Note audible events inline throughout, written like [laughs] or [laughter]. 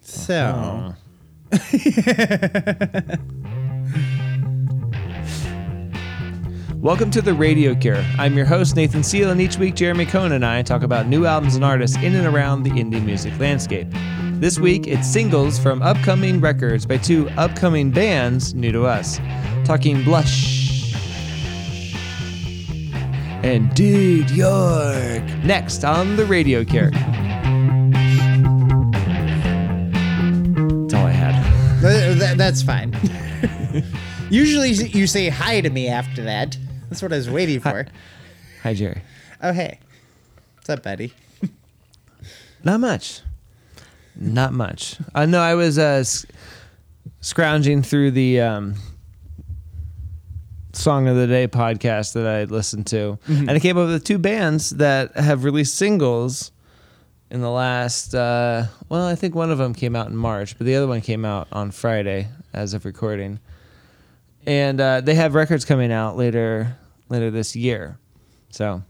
So, Welcome to the Radio Cure. I'm your host, Nathan Seal, and each week Jeremy Cohn and I talk about new albums and artists in and around the indie music landscape. This week, it's singles from upcoming records by two upcoming bands new to us. Talking Blushh and Dude York. Next on the Radio Cure. That's all I had. th- th- that's fine. [laughs] Usually you say hi to me after that. That's what I was waiting for. Hi, Jerry. Oh, hey. What's up, buddy? Not much. Not much. I know I was uh, s- scrounging through the um, Song of the Day podcast that I listened to, and I came up with two bands that have released singles in the last. Uh, well, I think one of them came out in March, but the other one came out on Friday as of recording, and uh, they have records coming out later later this year. So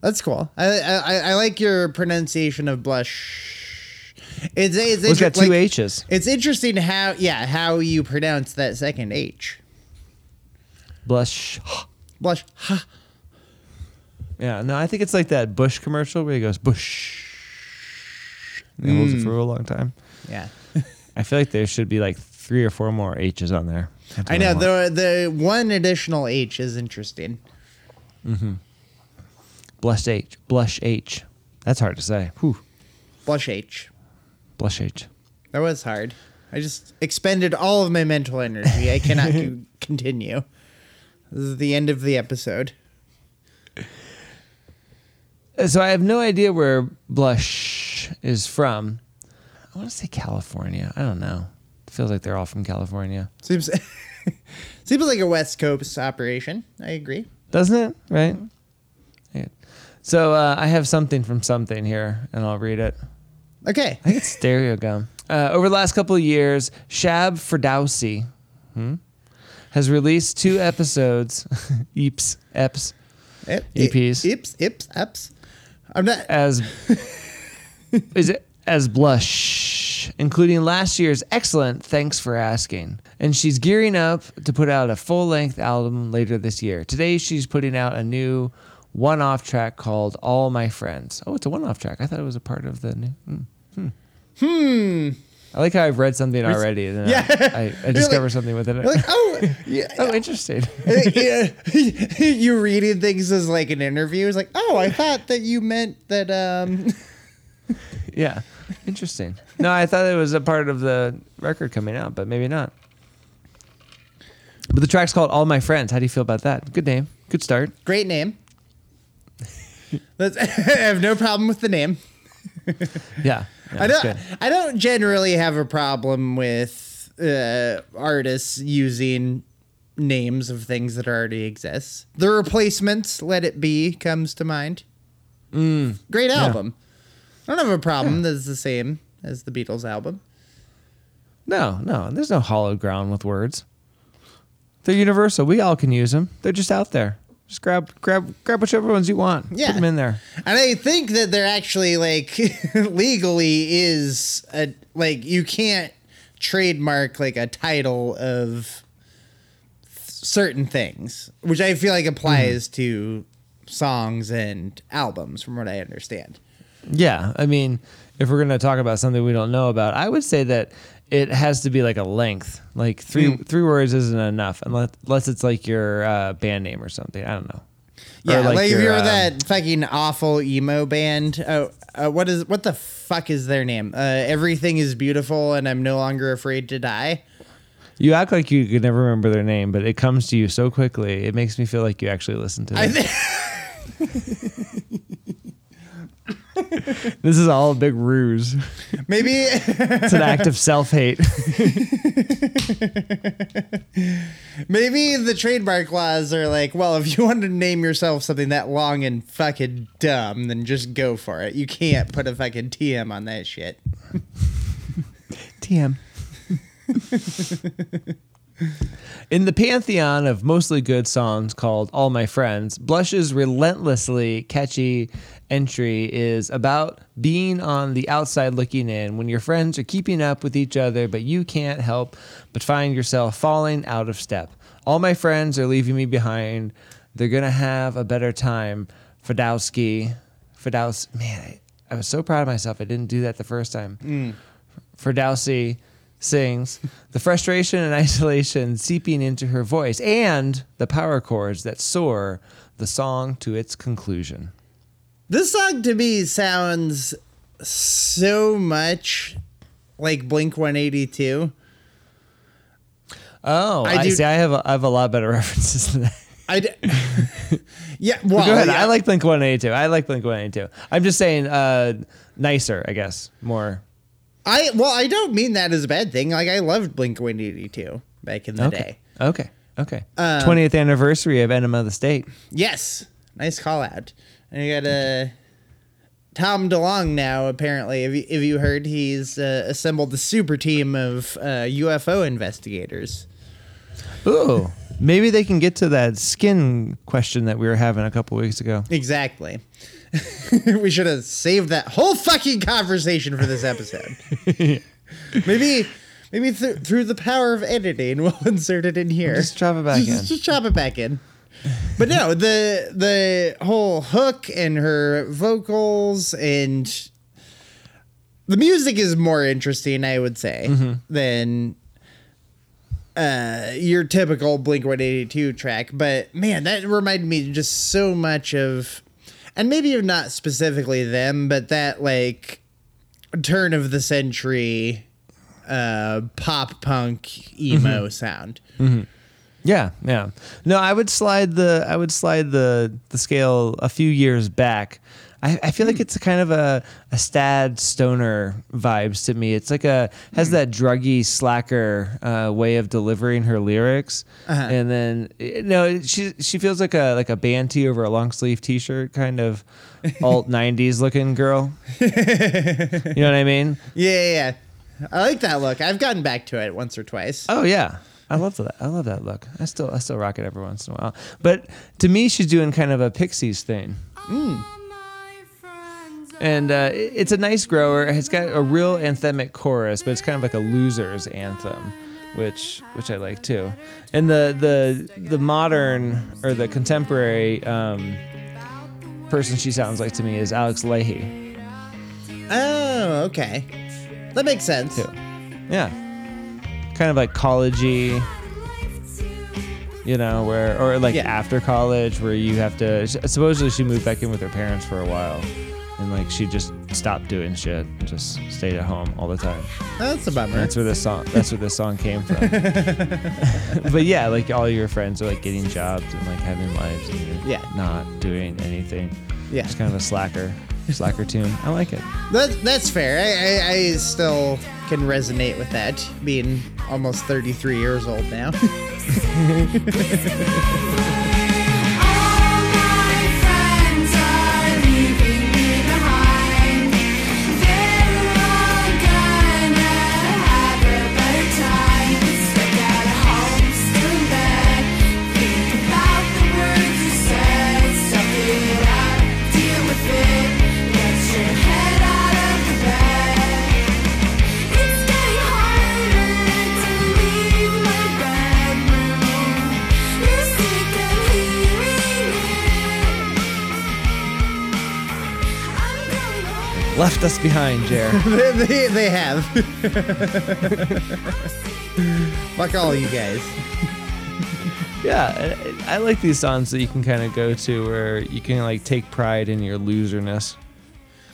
That's cool. I I, I like your pronunciation of Blushh. It's it's, well, it's got two like, H's. It's interesting how yeah how you pronounce that second H. Blush. Blush. Ha. Yeah, no, I think it's like that Bush commercial where he goes Bush. And he holds it for a long time. Yeah. I feel like there should be like three or four more H's on there. That's I know want. the the one additional H is interesting. Mm-hmm. Blush H. Blush H. That's hard to say. Whew. Blush H. Blush H. That was hard. I just expended all of my mental energy. I cannot [laughs] continue. This is the end of the episode. So I have no idea where Blushh is from. I want to say California. I don't know. It feels like they're all from California. Seems [laughs] seems like a West Coast operation. I agree. Doesn't it? Right? Yeah. So uh, I have something from something here, and I'll read it. Okay. I think it's Stereogum. Uh, over the last couple of years, Shab Ferdowsi hmm, has released two episodes, [laughs] EPs, EPs, Ip- EPs. Ips, ips, eps. I'm not. [laughs] as is it as Blushh, including last year's excellent "Thanks for Asking," and she's gearing up to put out a full-length album later this year. Today, she's putting out a new one-off track called "All My Friends." Oh, it's a one-off track. I thought it was a part of the new. Hmm. Hmm. I like how I've read something already, and then Yeah. I, I, I discover like- something within it. Like oh yeah. [laughs] oh, interesting. [laughs] yeah. [laughs] you reading things as like an interview is like oh I thought that you meant that um yeah, interesting. No, I thought it was a part of the record coming out, but maybe not. But the track's called "All My Friends." How do you feel about that? Good name, good start. great name. I have no problem with the name. Yeah, yeah I don't. I don't generally have a problem with uh, artists using names of things that already exist. The replacements, "Let It Be," comes to mind. Mm, Great album. I don't have a problem that's the same as the Beatles album. no, no, there's no hollow ground with words. They're universal. We all can use them. They're just out there. Just grab, grab, grab whichever ones you want. Yeah. Put them in there. And I think that there actually like [laughs] legally is a like you can't trademark like a title of certain things, which I feel like applies hmm. to songs and albums from what I understand. Yeah, I mean, if we're gonna talk about something we don't know about, I would say that it has to be like a length. Like three three words isn't enough unless unless it's like your uh, band name or something. I don't know. Yeah, like, if you're um, that fucking awful emo band, oh, uh, what is what the fuck is their name? Uh, Everything is beautiful, and I'm no longer afraid to die. You act like you could never remember their name, but it comes to you so quickly. It makes me feel like you actually listened to I it. [laughs] [laughs] this is all a big ruse. maybe It's an act of self hate. [laughs] maybe the trademark laws are like, well, if you want to name yourself something that long and fucking dumb, then just go for it. You can't put a fucking TM on that shit. [laughs] TM. In the pantheon of mostly good songs called All My Friends, Blushh's relentlessly catchy entry is about being on the outside looking in when your friends are keeping up with each other, but you can't help but find yourself falling out of step. All my friends are leaving me behind. They're going to have a better time. Fadowski. Fadows. Man, I, I was so proud of myself. I didn't do that the first time. Mm. Ferdowsi sings, the frustration and isolation seeping into her voice, and the power chords that soar the song to its conclusion. This song to me sounds so much like Blink 182. Oh, I I, see. I have a, I have a lot better [laughs] references than that. I d- [laughs] yeah, well, Go ahead. yeah. I like Blink One Eighty Two. I like Blink One Eighty Two. I'm just saying, uh, nicer, I guess. More. I well, I don't mean that as a bad thing. Like I loved Blink 182 back in the Okay. day. Okay. Okay. Um, 20th anniversary of Enema of the State. Yes, nice call out. And you got uh, Tom DeLonge now. Apparently, if you, if you heard, he's uh, assembled the super team of uh, UFO investigators. Ooh. Maybe they can get to that skin question that we were having a couple weeks ago. Exactly. [laughs] we should have saved that whole fucking conversation for this episode. [laughs] maybe, maybe th- through the power of editing, [laughs] we'll insert it in here. Just drop it back just, in. Just chop it back in. But no, the the whole hook and her vocals and the music is more interesting, I would say, Mm-hmm. than uh, your typical Blink 182 track. But man, that reminded me just so much of, and maybe not specifically them, but that like turn of the century uh, pop punk emo Mm-hmm. sound. Yeah, yeah. No, I would slide the I would slide the the scale a few years back. I, I feel like hmm. it's a kind of a, a stad stoner vibes to me. It's like a has hmm. that druggy slacker uh, way of delivering her lyrics, uh-huh. and then you know she she feels like a like a banty over a long sleeve t shirt kind of [laughs] alt '90s looking girl. [laughs] you know what I mean? Yeah, yeah, yeah. I like that look. I've gotten back to it once or twice. Oh yeah. I love that. I love that look. I still, I still rock it every once in a while. But to me, she's doing kind of a Pixies thing, and uh, it's a nice grower. It's got a real anthemic chorus, but it's kind of like a loser's anthem, which, which I like too. And the the the modern or the contemporary um, person she sounds like to me is Alex Lahey. Oh, okay. That makes sense. too. Yeah. Kind of like collegey, you know, where or like Yeah. after college where you have to supposedly she moved back in with her parents for a while and like she just stopped doing shit and just stayed at home all the time. That's a bummer. That's where this song that's where this song came from. [laughs] but yeah, like all your friends are like getting jobs and like having lives and you're Yeah. not doing anything. Yeah. It's kind of a slacker slacker tune. I like it. That, that's fair. I, I, I still can resonate with that, being almost 33 years old now. [laughs] [laughs] Left us behind, Jer. [laughs] they, they, they have. [laughs] Fuck all you guys. Yeah, I, I like these songs that you can kind of go to where you can like take pride in your loserness.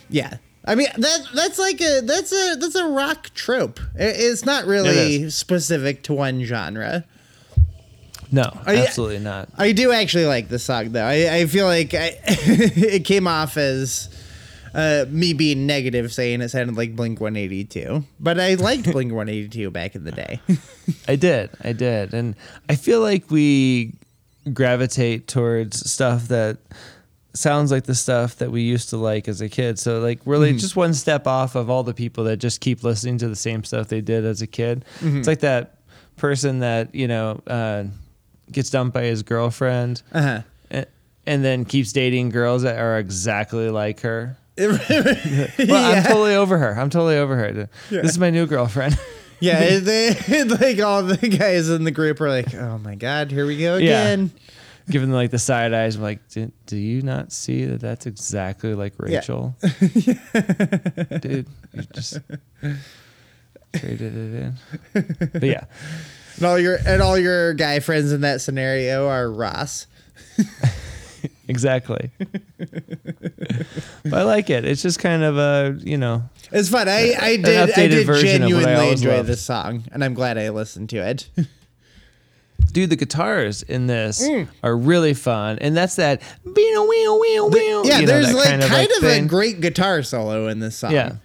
Yeah. I mean that that's like a that's a that's a rock trope. I- It's not It really specific to one genre. No, you- absolutely not. I do actually like the song though. I, I feel like I, [laughs] it came off as uh, me being negative, saying it sounded like Blink 182. But I liked Blink 182 back in the day. [laughs] I did, I did, and I feel like we gravitate towards stuff that sounds like the stuff that we used to like as a kid. So like we're like just one step off of all the people that just keep listening to the same stuff they did as a kid. It's like that person that you know uh, gets dumped by his girlfriend, Uh-huh. and, and then keeps dating girls that are exactly like her. [laughs] Well, I'm totally over her. I'm totally over her. This is my new girlfriend. [laughs] Yeah, they, like all the guys in the group are like, "Oh my god, here we go Yeah. again." Giving them like the side eyes. I'm like, do, do you not see that that's exactly like Yeah. Rachel? [laughs] Dude, you just traded it in. But yeah, And all your and all your guy friends in that scenario are Ross. [laughs] exactly. but I like it. It's just kind of a, you know, It's fun. I I did I did version of what I genuinely enjoy loved. this song, and I'm glad I listened to it. [laughs] dude, the guitars in this Mm. are really fun. And that's that, wheel. yeah, you know, there's like kind, of, thing. a great guitar solo in this song. Yeah,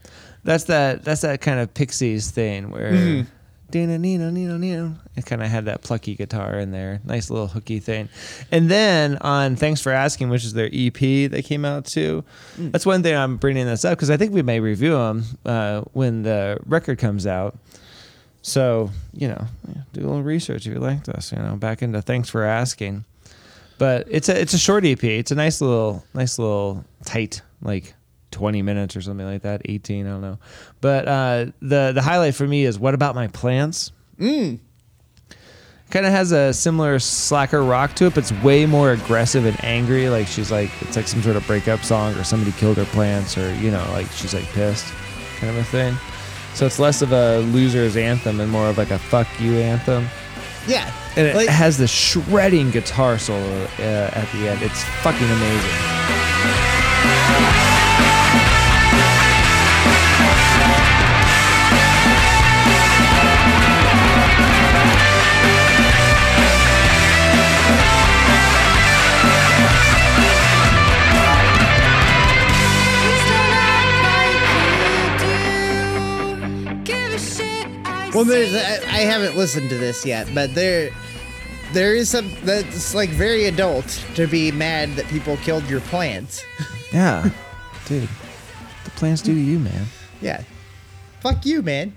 that's that. That's that kind of Pixies thing where. Mm-hmm. Nino, Nino, Nino, Nino. It kind of had that plucky guitar in there, nice little hooky thing. And then on "Thanks for Asking," which is their EP that came out too. Mm. That's one thing I'm bringing this up because I think we may review them uh, when the record comes out. So you know, do a little research if you like this. You know, back into "Thanks for Asking." But it's a it's a short EP. It's a nice little nice little tight like 20 minutes or something like that 18 i don't know. But uh the the highlight for me is what about my plants? Mm. kind of has a similar slacker rock to it but it's way more aggressive and angry. Like she's like it's like some sort of breakup song or somebody killed her plants or you know like she's like pissed kind of a thing. So it's less of a loser's anthem and more of like a fuck you anthem. Yeah. and it Like- has the shredding guitar solo uh, at the end. It's fucking amazing Well, there's I, I haven't listened to this yet, but there there is some that's like very adult to be mad that people killed your plants. [laughs] yeah dude the plants do to you man yeah. Fuck you, man.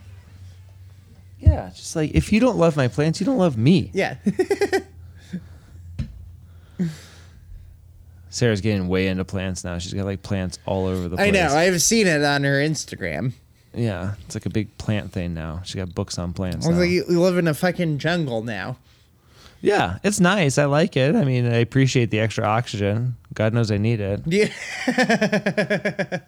Yeah, just like if you don't love my plants, you don't love me. Yeah. [laughs] Sarah's getting way into plants now. She's got like plants all over the place. I know. I've seen it on her Instagram. Yeah, it's like a big plant thing now. She got books on plants. I was now. like, you live in a fucking jungle now. yeah, it's nice. I like it. I mean, I appreciate the extra oxygen. God knows I need it. Yeah. [laughs]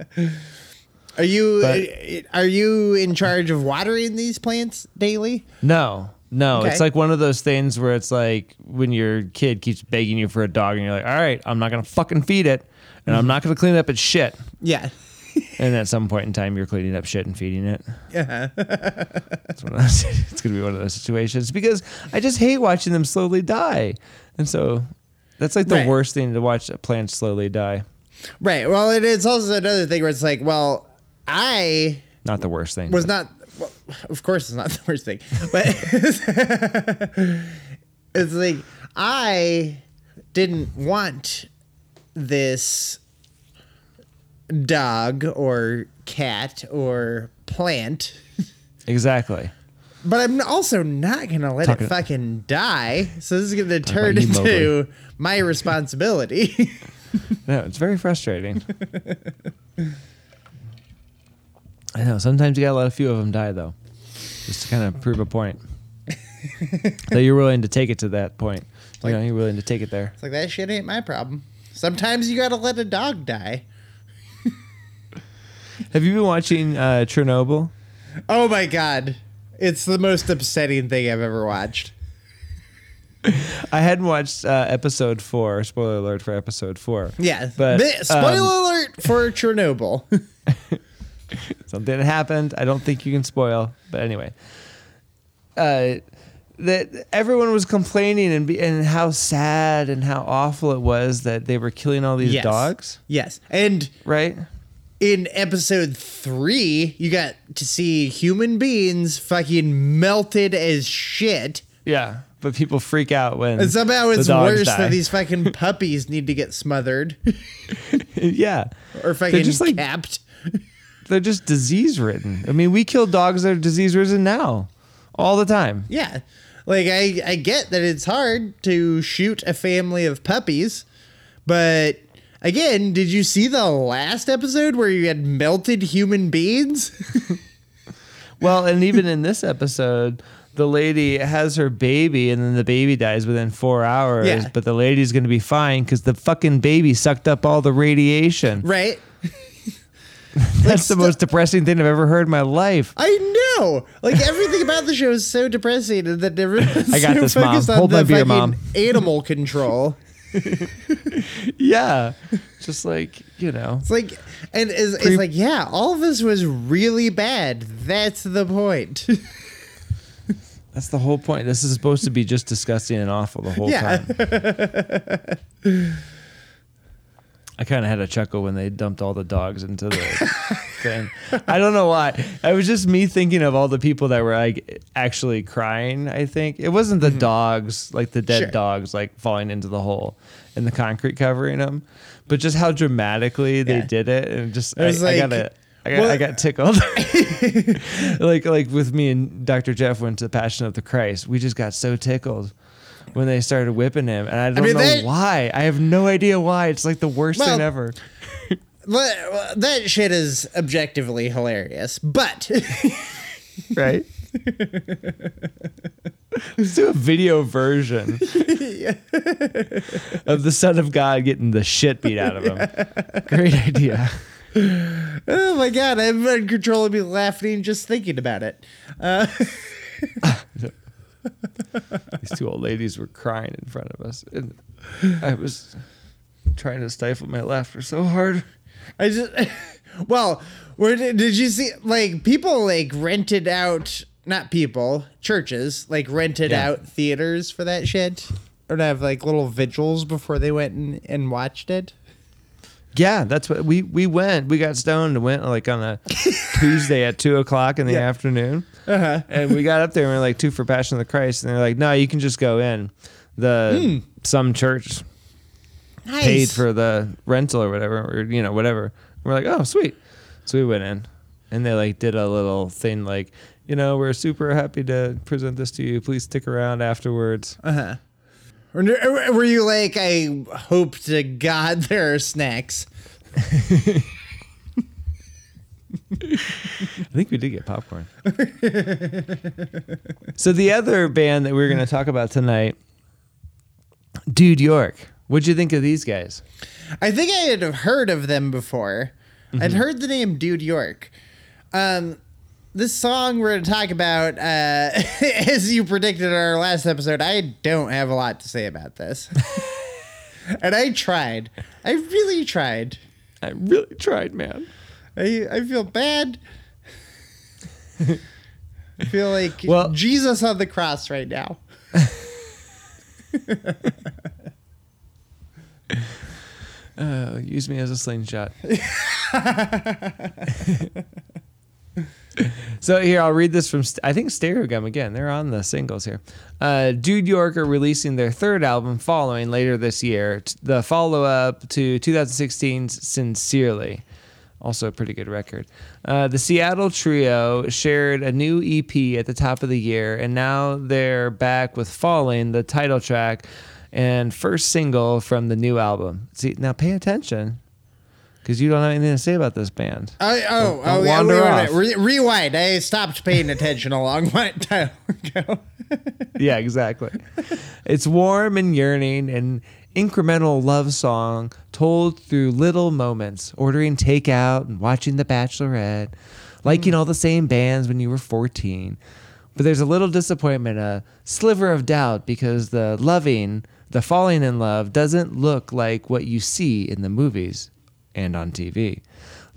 are you But- are you in charge of watering these plants daily? No, no, Okay. it's like one of those things where it's like when your kid keeps begging you for a dog, and you're like, all right, I'm not gonna fucking feed it, and I'm mm-hmm. not gonna clean up its shit. Yeah. And at some point in time, you're cleaning up shit and feeding it. Yeah. It's, one of those, [laughs] it's gonna be one of those situations because I just hate watching them slowly die, and so that's like the Right. worst thing to watch a plant slowly die. Right. Well, it is also another thing where it's like, well, I Not the worst thing. was not. Well, of course, it's not [laughs] the worst thing, but [laughs] it's like I didn't want this dog or cat or plant, exactly. but I'm also not gonna let Talking- it fucking die. So this is gonna turn you, into my responsibility. [laughs] No, it's very frustrating. I know. Sometimes you gotta let a few of them die, though, just to kind of prove a point [laughs] that you're willing to take it to that point. Like- you know, you're willing to take it there. It's like that shit ain't my problem. Sometimes you gotta let a dog die. Have you been watching uh, Chernobyl? Oh my god. It's the most upsetting thing I've ever watched. [laughs] I hadn't watched uh, episode four. Spoiler alert for episode four. Yeah. But, Th- spoiler um, alert for [laughs] Chernobyl. [laughs] something that happened. I don't think you can spoil, but anyway, uh, that everyone was complaining and be, and how sad and how awful it was that they were killing all these Yes. dogs, yes. And right? In episode three, you got to see human beings fucking melted as shit. Yeah, but people freak out when And somehow it's worse die. that these [laughs] fucking puppies need to get smothered yeah, or fucking just like- capped. they're just disease ridden. I mean, we kill dogs that are disease ridden now, all the time. Yeah. Like I I get that it's hard to shoot a family of puppies, but again, did you see the last episode where you had melted human beings? [laughs] Well, and even in this episode, the lady has her baby, and then the baby dies within four hours. Yeah. But the lady's going to be fine because the fucking baby sucked up all the radiation. right? [laughs] That's the stu- most depressing thing I've ever heard in my life. I know. Like everything about the show is so depressing, and that everyone's I got so this, Mom. focused on Hold the my beer, fucking Mom. Animal control. [laughs] [laughs] Yeah, just like you know. It's like, and it's, it's like, yeah, all of this was really bad. That's the point. [laughs] That's the whole point. This is supposed to be just disgusting and awful the whole Yeah. time. [laughs] I kind of had a chuckle when they dumped all the dogs into the thing. I don't know why. It was just me thinking of all the people that were like actually crying. I think it wasn't the dogs, like the dead Mm-hmm. Sure. dogs, like falling into the hole and the concrete covering them, but just how dramatically they Yeah. did it, and just It I, I got it. I got, Well- I got tickled. [laughs] [laughs] like like with me and Dr. Jeff went to Passion of the Christ. We just got so tickled when they started whipping him, and I don't mean, know why. I have no idea why. It's like the worst Well- thing ever. [laughs] Well, that shit is objectively hilarious, but [laughs] Right? Let's do a video version [laughs] of the Son of God getting the shit beat out of him. Great idea. oh my god, I'm uncontrollably laughing just thinking about it. Uh, These two old ladies were crying in front of us, and I was trying to stifle my laughter so hard. I just, [laughs] well, where did, did you see? Like people like rented out, not people, churches like rented Yeah. out theaters for that shit, or to have like little vigils before they went and, and watched it. Yeah, that's what we we went. We got stoned and went like on a [laughs] Tuesday at two o'clock in the Yeah. afternoon, Uh-huh. and we got up there and we are like two for Passion of the Christ, and they're like, no, you can just go in. The some church Nice. paid for the rental or whatever, or you know whatever. we're like, oh sweet, so we went in, and they like did a little thing like, you know, we're super happy to present this to you. Please stick around afterwards. Uh-huh. Were you like, I hope to God there are snacks? [laughs] [laughs] I think we did get popcorn. so the other band that we are going to talk about tonight, Dude York. What'd you think of these guys? I think I had heard of them before. I'd heard the name Dude York. Um, this song we're going to talk about, uh, [laughs] as you predicted in our last episode, I don't have a lot to say about this. [laughs] and I tried. I really tried. I really tried, man. I, I feel bad. I feel like Well- Jesus on the cross right now. Uh, use me as a slingshot. [laughs] so here, I'll read this from I think Stereogum again. They're on the singles here. Uh, Dude York are releasing their third album following later this year. T- the follow up to 2016's Sincerely. Also a pretty good record. Uh, the Seattle trio shared a new EP at the top of the year, and now they're back with Falling, the title track, and first single from the new album. See, now pay attention, because you don't have anything to say about this band. I, oh, Don't oh, yeah, wander wait, wait, off. Re- rewind. I stopped paying attention a long [laughs] time ago. [laughs] yeah, exactly. it's warm and yearning, and incremental love song told through little moments, ordering takeout and watching The Bachelorette, liking mm. all the same bands when you were 14. But there's a little disappointment, a sliver of doubt, because the loving, the falling in love doesn't look like what you see in the movies and on TV.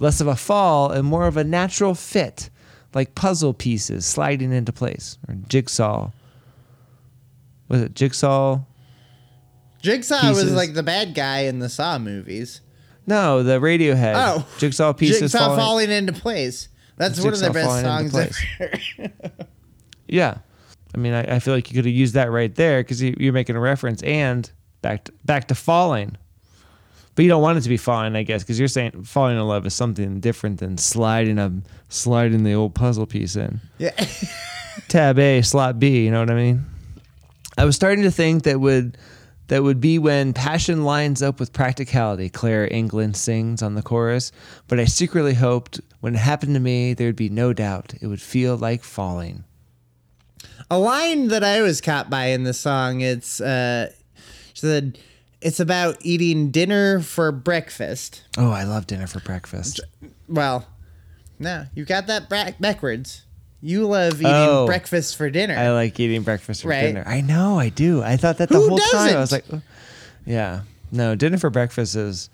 Less of a fall and more of a natural fit, like puzzle pieces sliding into place, or jigsaw. Was it jigsaw? Jigsaw Pieces. was like the bad guy in the Saw movies. No, the Radiohead. Oh. jigsaw pieces Falling. Jigsaw falling. falling, into place. That's one of their best songs ever. [laughs] Yeah, I mean, I, I feel like you could have used that right there because you, you're making a reference and back to, back to falling. But you don't want it to be falling, I guess, because you're saying falling in love is something different than sliding a sliding the old puzzle piece in. yeah. [laughs] Tab A, slot B. You know what I mean? I was starting to think that would that would be when passion lines up with practicality. Claire England sings on the chorus, but I secretly hoped when it happened to me, there'd be no doubt it would feel like falling. A line that I was caught by in the song, it's uh she said it's about eating dinner for breakfast. Oh, I love dinner for breakfast. Well, no, you got that backwards. You love eating Oh. breakfast for dinner. I like eating breakfast for Right. dinner. I know, I do. I thought that the Who whole time. I was like, "Oh." yeah, no, dinner for breakfast is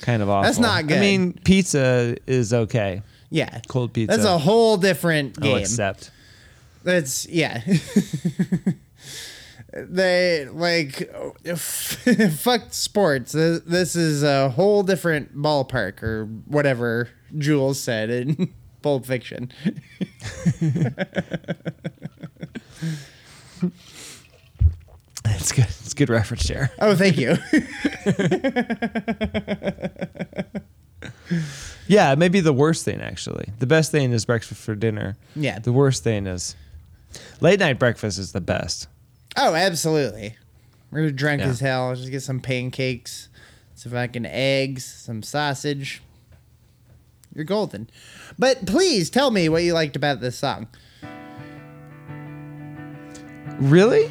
kind of awful. That's not good. I mean, pizza is okay. yeah, Cold pizza. That's a whole different game. I'll accept. That's yeah. [laughs] they like [laughs] fuck sports. This this is a whole different ballpark or whatever Jules said in Pulp Fiction. [laughs] It's good. It's good reference, there. Oh, thank you. [laughs] Yeah, maybe the worst thing actually. The best thing is breakfast for dinner. Yeah. The worst thing is late night breakfast is the best. oh, absolutely. We're drunk Yeah. as hell. Just get some pancakes, some fucking eggs, some sausage. You're golden. But please tell me what you liked about this song. Really?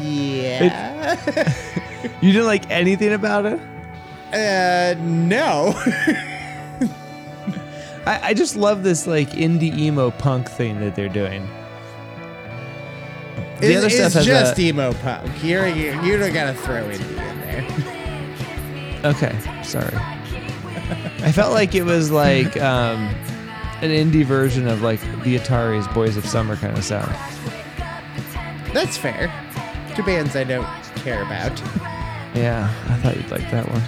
Yeah. [laughs] You didn't like anything about it? uh, no. [laughs] I, I just love this like indie emo punk thing that they're doing. The It's, other stuff it's has just a- emo punk. You're, you you don't gotta throw indie in there. [laughs] Okay, sorry. I felt like it was like um, an indie version of like the Ataris Boys of Summer kind of sound. That's fair. Two bands I don't care about. Yeah, I thought you'd like that one.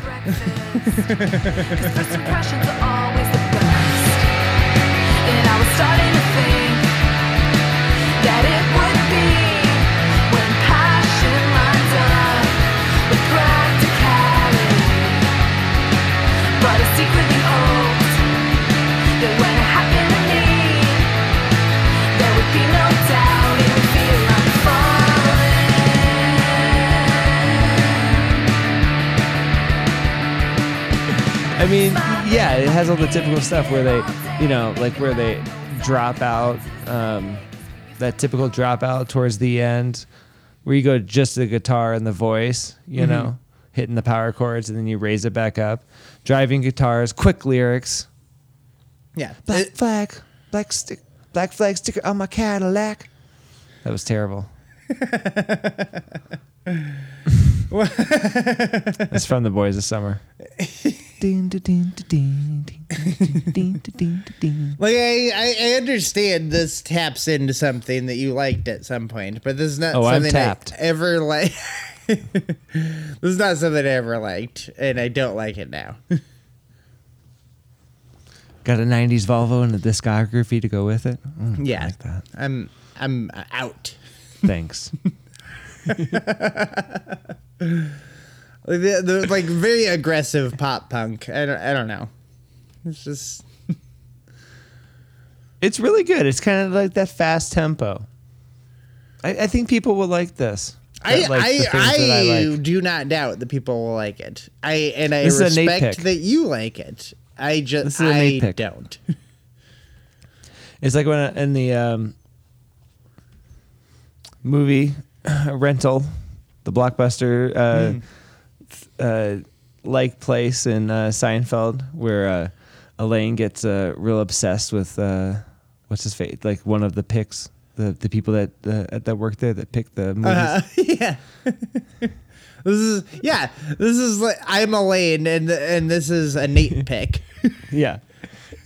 I mean, yeah, it has all the typical stuff where they, you know, like where they drop out, um, that typical drop out towards the end, where you go just the guitar and the voice, you know, hitting the power chords, and then you raise it back up. Driving guitars, quick lyrics. Yeah. Black It- flag, black stick, black flag sticker on my Cadillac. That was terrible. it's from the Boys of Summer. [laughs] Ding, ding, ding, ding, ding, ding, ding, ding. like I, I, understand this taps into something that you liked at some point, but this is not Oh, something. I ever like. [laughs] [laughs] this is not something I ever liked, and I don't like it now. [laughs] Got a '90s Volvo and a discography to go with it. Mm, yeah, like that. I'm I'm out. Thanks. Like, [laughs] the, the, like very aggressive pop punk. I don't, I don't know. It's just it's really good. It's kind of like that fast tempo. I, I think people will like this. I I, I, I like. do not doubt that people will like it. I and I This is a Nate respect that you like it. I just This is a I don't. [laughs] [laughs] It's like when I- in the um, movie [clears throat] rental, the blockbuster uh, th- uh, like place in uh, Seinfeld, where uh, Elaine gets uh, real obsessed with uh, what's his face, like one of the picks, the the people that uh, that work there that pick the movies. Uh, [laughs] yeah. [laughs] this is yeah. This is like I'm Elaine, and and this is a Nate [laughs] pick. Yeah.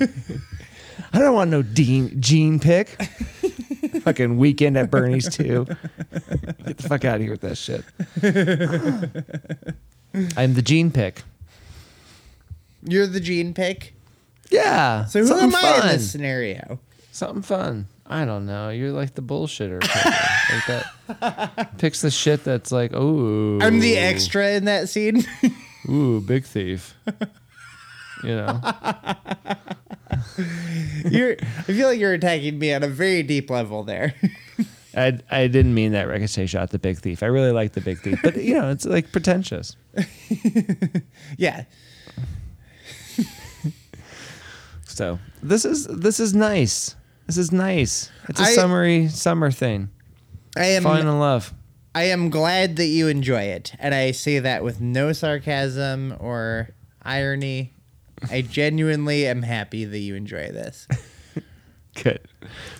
I don't want no Dean Gene pick. Fucking weekend at Bernie's too. Get the fuck out of here with that shit. I'm the Gene pick. You're the Gene pick. Yeah. So who am I fun. in this scenario? Something fun. I don't know. You're like the bullshitter. picker. like that. [laughs] Picks the shit that's like, ooh. I'm the extra in that scene. [laughs] Ooh, big thief. You know. [laughs] You're. I feel like you're attacking me on a very deep level there. I, I didn't mean that ricochet shot the big thief. I really like the big thief, but you know it's like pretentious. yeah. So this is this is nice. This is nice. It's a I- summery summer thing. I am. Falling in love. I am glad that you enjoy it, and I say that with no sarcasm or irony. I [laughs] genuinely am happy that you enjoy this. [laughs] Good.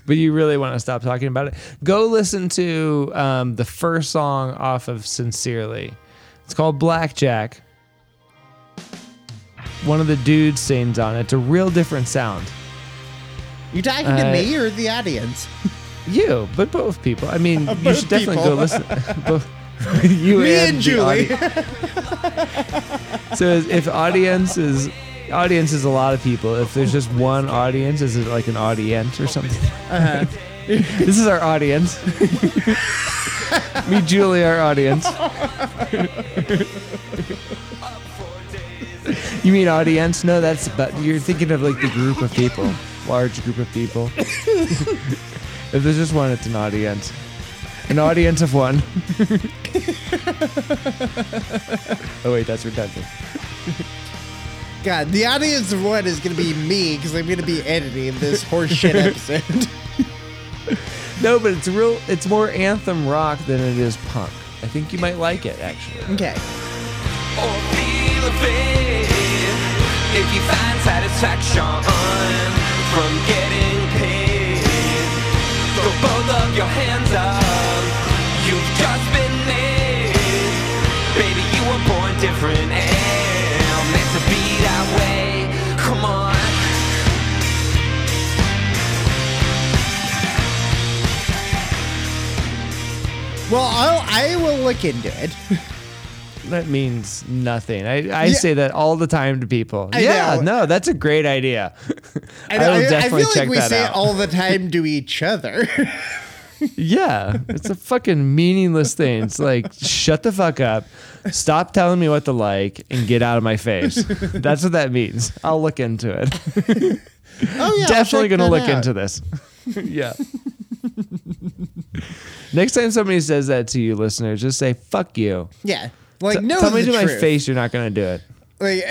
But you really want to stop talking about it? Go listen to um, the first song off of Sincerely. It's called Blackjack. One of the dudes sings on it. It's a real different sound. You talking to Uh, me or the audience? [laughs] You, but both people. I mean, you should definitely people. go listen. [laughs] both, [laughs] you Me and, and Julie. so if audience is audience is a lot of people. If there's just one audience, is it like an audience or something? Uh-huh. this is our audience. Me, Julie, our audience. you mean audience? No, that's but you're thinking of like the group of people, large group of people. if there's just one, it's an audience. An audience of one. oh wait, that's redundant. God, the audience of one is going to be me because I'm going to be editing this horseshit episode. No, but it's real. It's more anthem rock than it is punk. I think you might like it actually. okay. or feel a pain if you find satisfaction from getting paid. Throw both of your hands up. You've just been made. Baby, you were born different and meant to be that way. Come on. Well, I'll, I will look into it. [laughs] That means nothing. I, I Yeah. say that all the time to people. I yeah, know. no, that's a great idea. I, know- will I definitely feel like we say out. it all the time [laughs] to each other. [laughs] yeah, it's a fucking meaningless thing. It's like shut the fuck up, stop telling me what to like, and get out of my face. That's what that means. I'll look into it. [laughs] oh yeah, definitely gonna look out. into this. yeah. Next time somebody says that to you, listeners, just say "fuck you." Yeah, like T- no. tell me to my face you're not gonna do it. Like,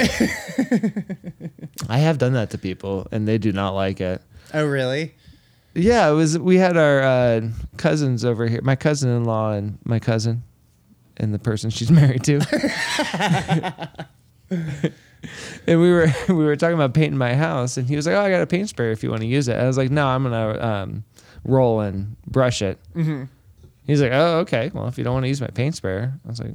I have done that to people, and they do not like it. oh really? Yeah, it was. We had our uh, cousins over here. My cousin-in-law and my cousin, and the person she's [laughs] married to. [laughs] and we were [laughs] we were talking about painting my house, and he was like, "Oh, I got a paint sprayer if you want to use it." I was like, "No, I'm gonna um, roll and brush it." Mm-hmm. He's like, "Oh, okay. Well, if you don't want to use my paint sprayer," I was like,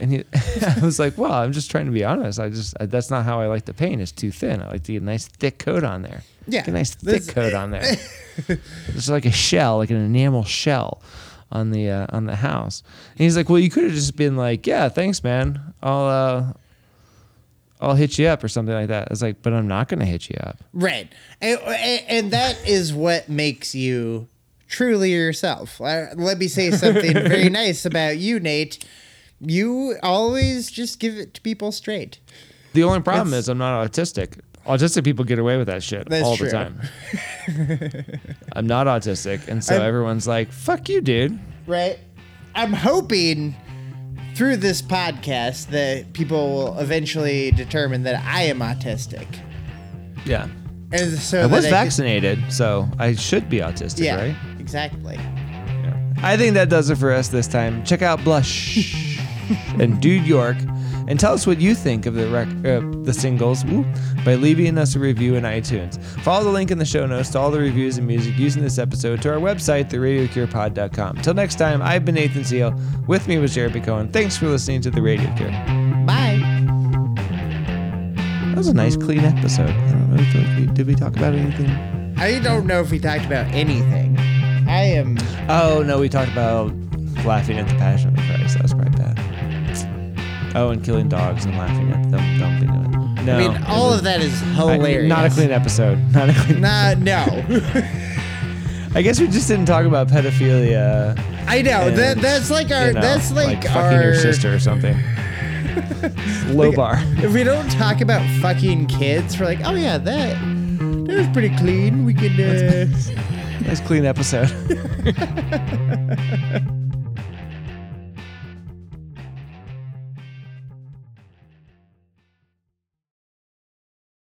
And he, [laughs] [laughs] I was like, "Well, I'm just trying to be honest. I just that's not how I like to paint. It's too thin. I like to get a nice thick coat on there. Yeah, get a nice thick this- coat on there. [laughs] It's like a shell, like an enamel shell." On the uh, on the house, and he's like, "Well, you could have just been like, yeah, thanks, man. I'll uh, I'll hit you up or something like that." I was like, "But I'm not gonna hit you up." right, and, and and that is what makes you truly yourself. Uh, Let me say something very nice about you, Nate. You always just give it to people straight. The only problem That's- is I'm not autistic. Autistic people get away with that shit all true. the time. [laughs] I'm not autistic, and so I'm- everyone's like, "Fuck you, dude." right? I'm hoping through this podcast that people will eventually determine that I am autistic. Yeah. And so I was I vaccinated, so I should be autistic, yeah, right? exactly. I think that does it for us this time. Check out Blushh [laughs] and Dude York, and tell us what you think of the rec- uh, the singles woo, by leaving us a review in iTunes. Follow the link in the show notes to all the reviews and music used in this episode to our website, theradiocurepod.com. Till next time, I've been Nathan Seal. With me was Jeremy Cohen. Thanks for listening to the Radio Cure. Bye. That was a nice, clean episode. I don't feel like we, did we talk about anything? I don't know if we talked about anything. I am. Oh no, we talked about laughing at the Passion of the Oh, and killing dogs and laughing at them dumping it. No, I mean, all of that is I- hilarious. not a clean episode. [laughs] Not a clean. Nah, no. [laughs] I guess we just didn't talk about pedophilia. I know and, that that's like our you know, that's like, fucking our your sister or something. [laughs] Low bar. If we don't talk about fucking kids, we're like, oh yeah, that that was pretty clean. We could. Uh, Nice clean episode.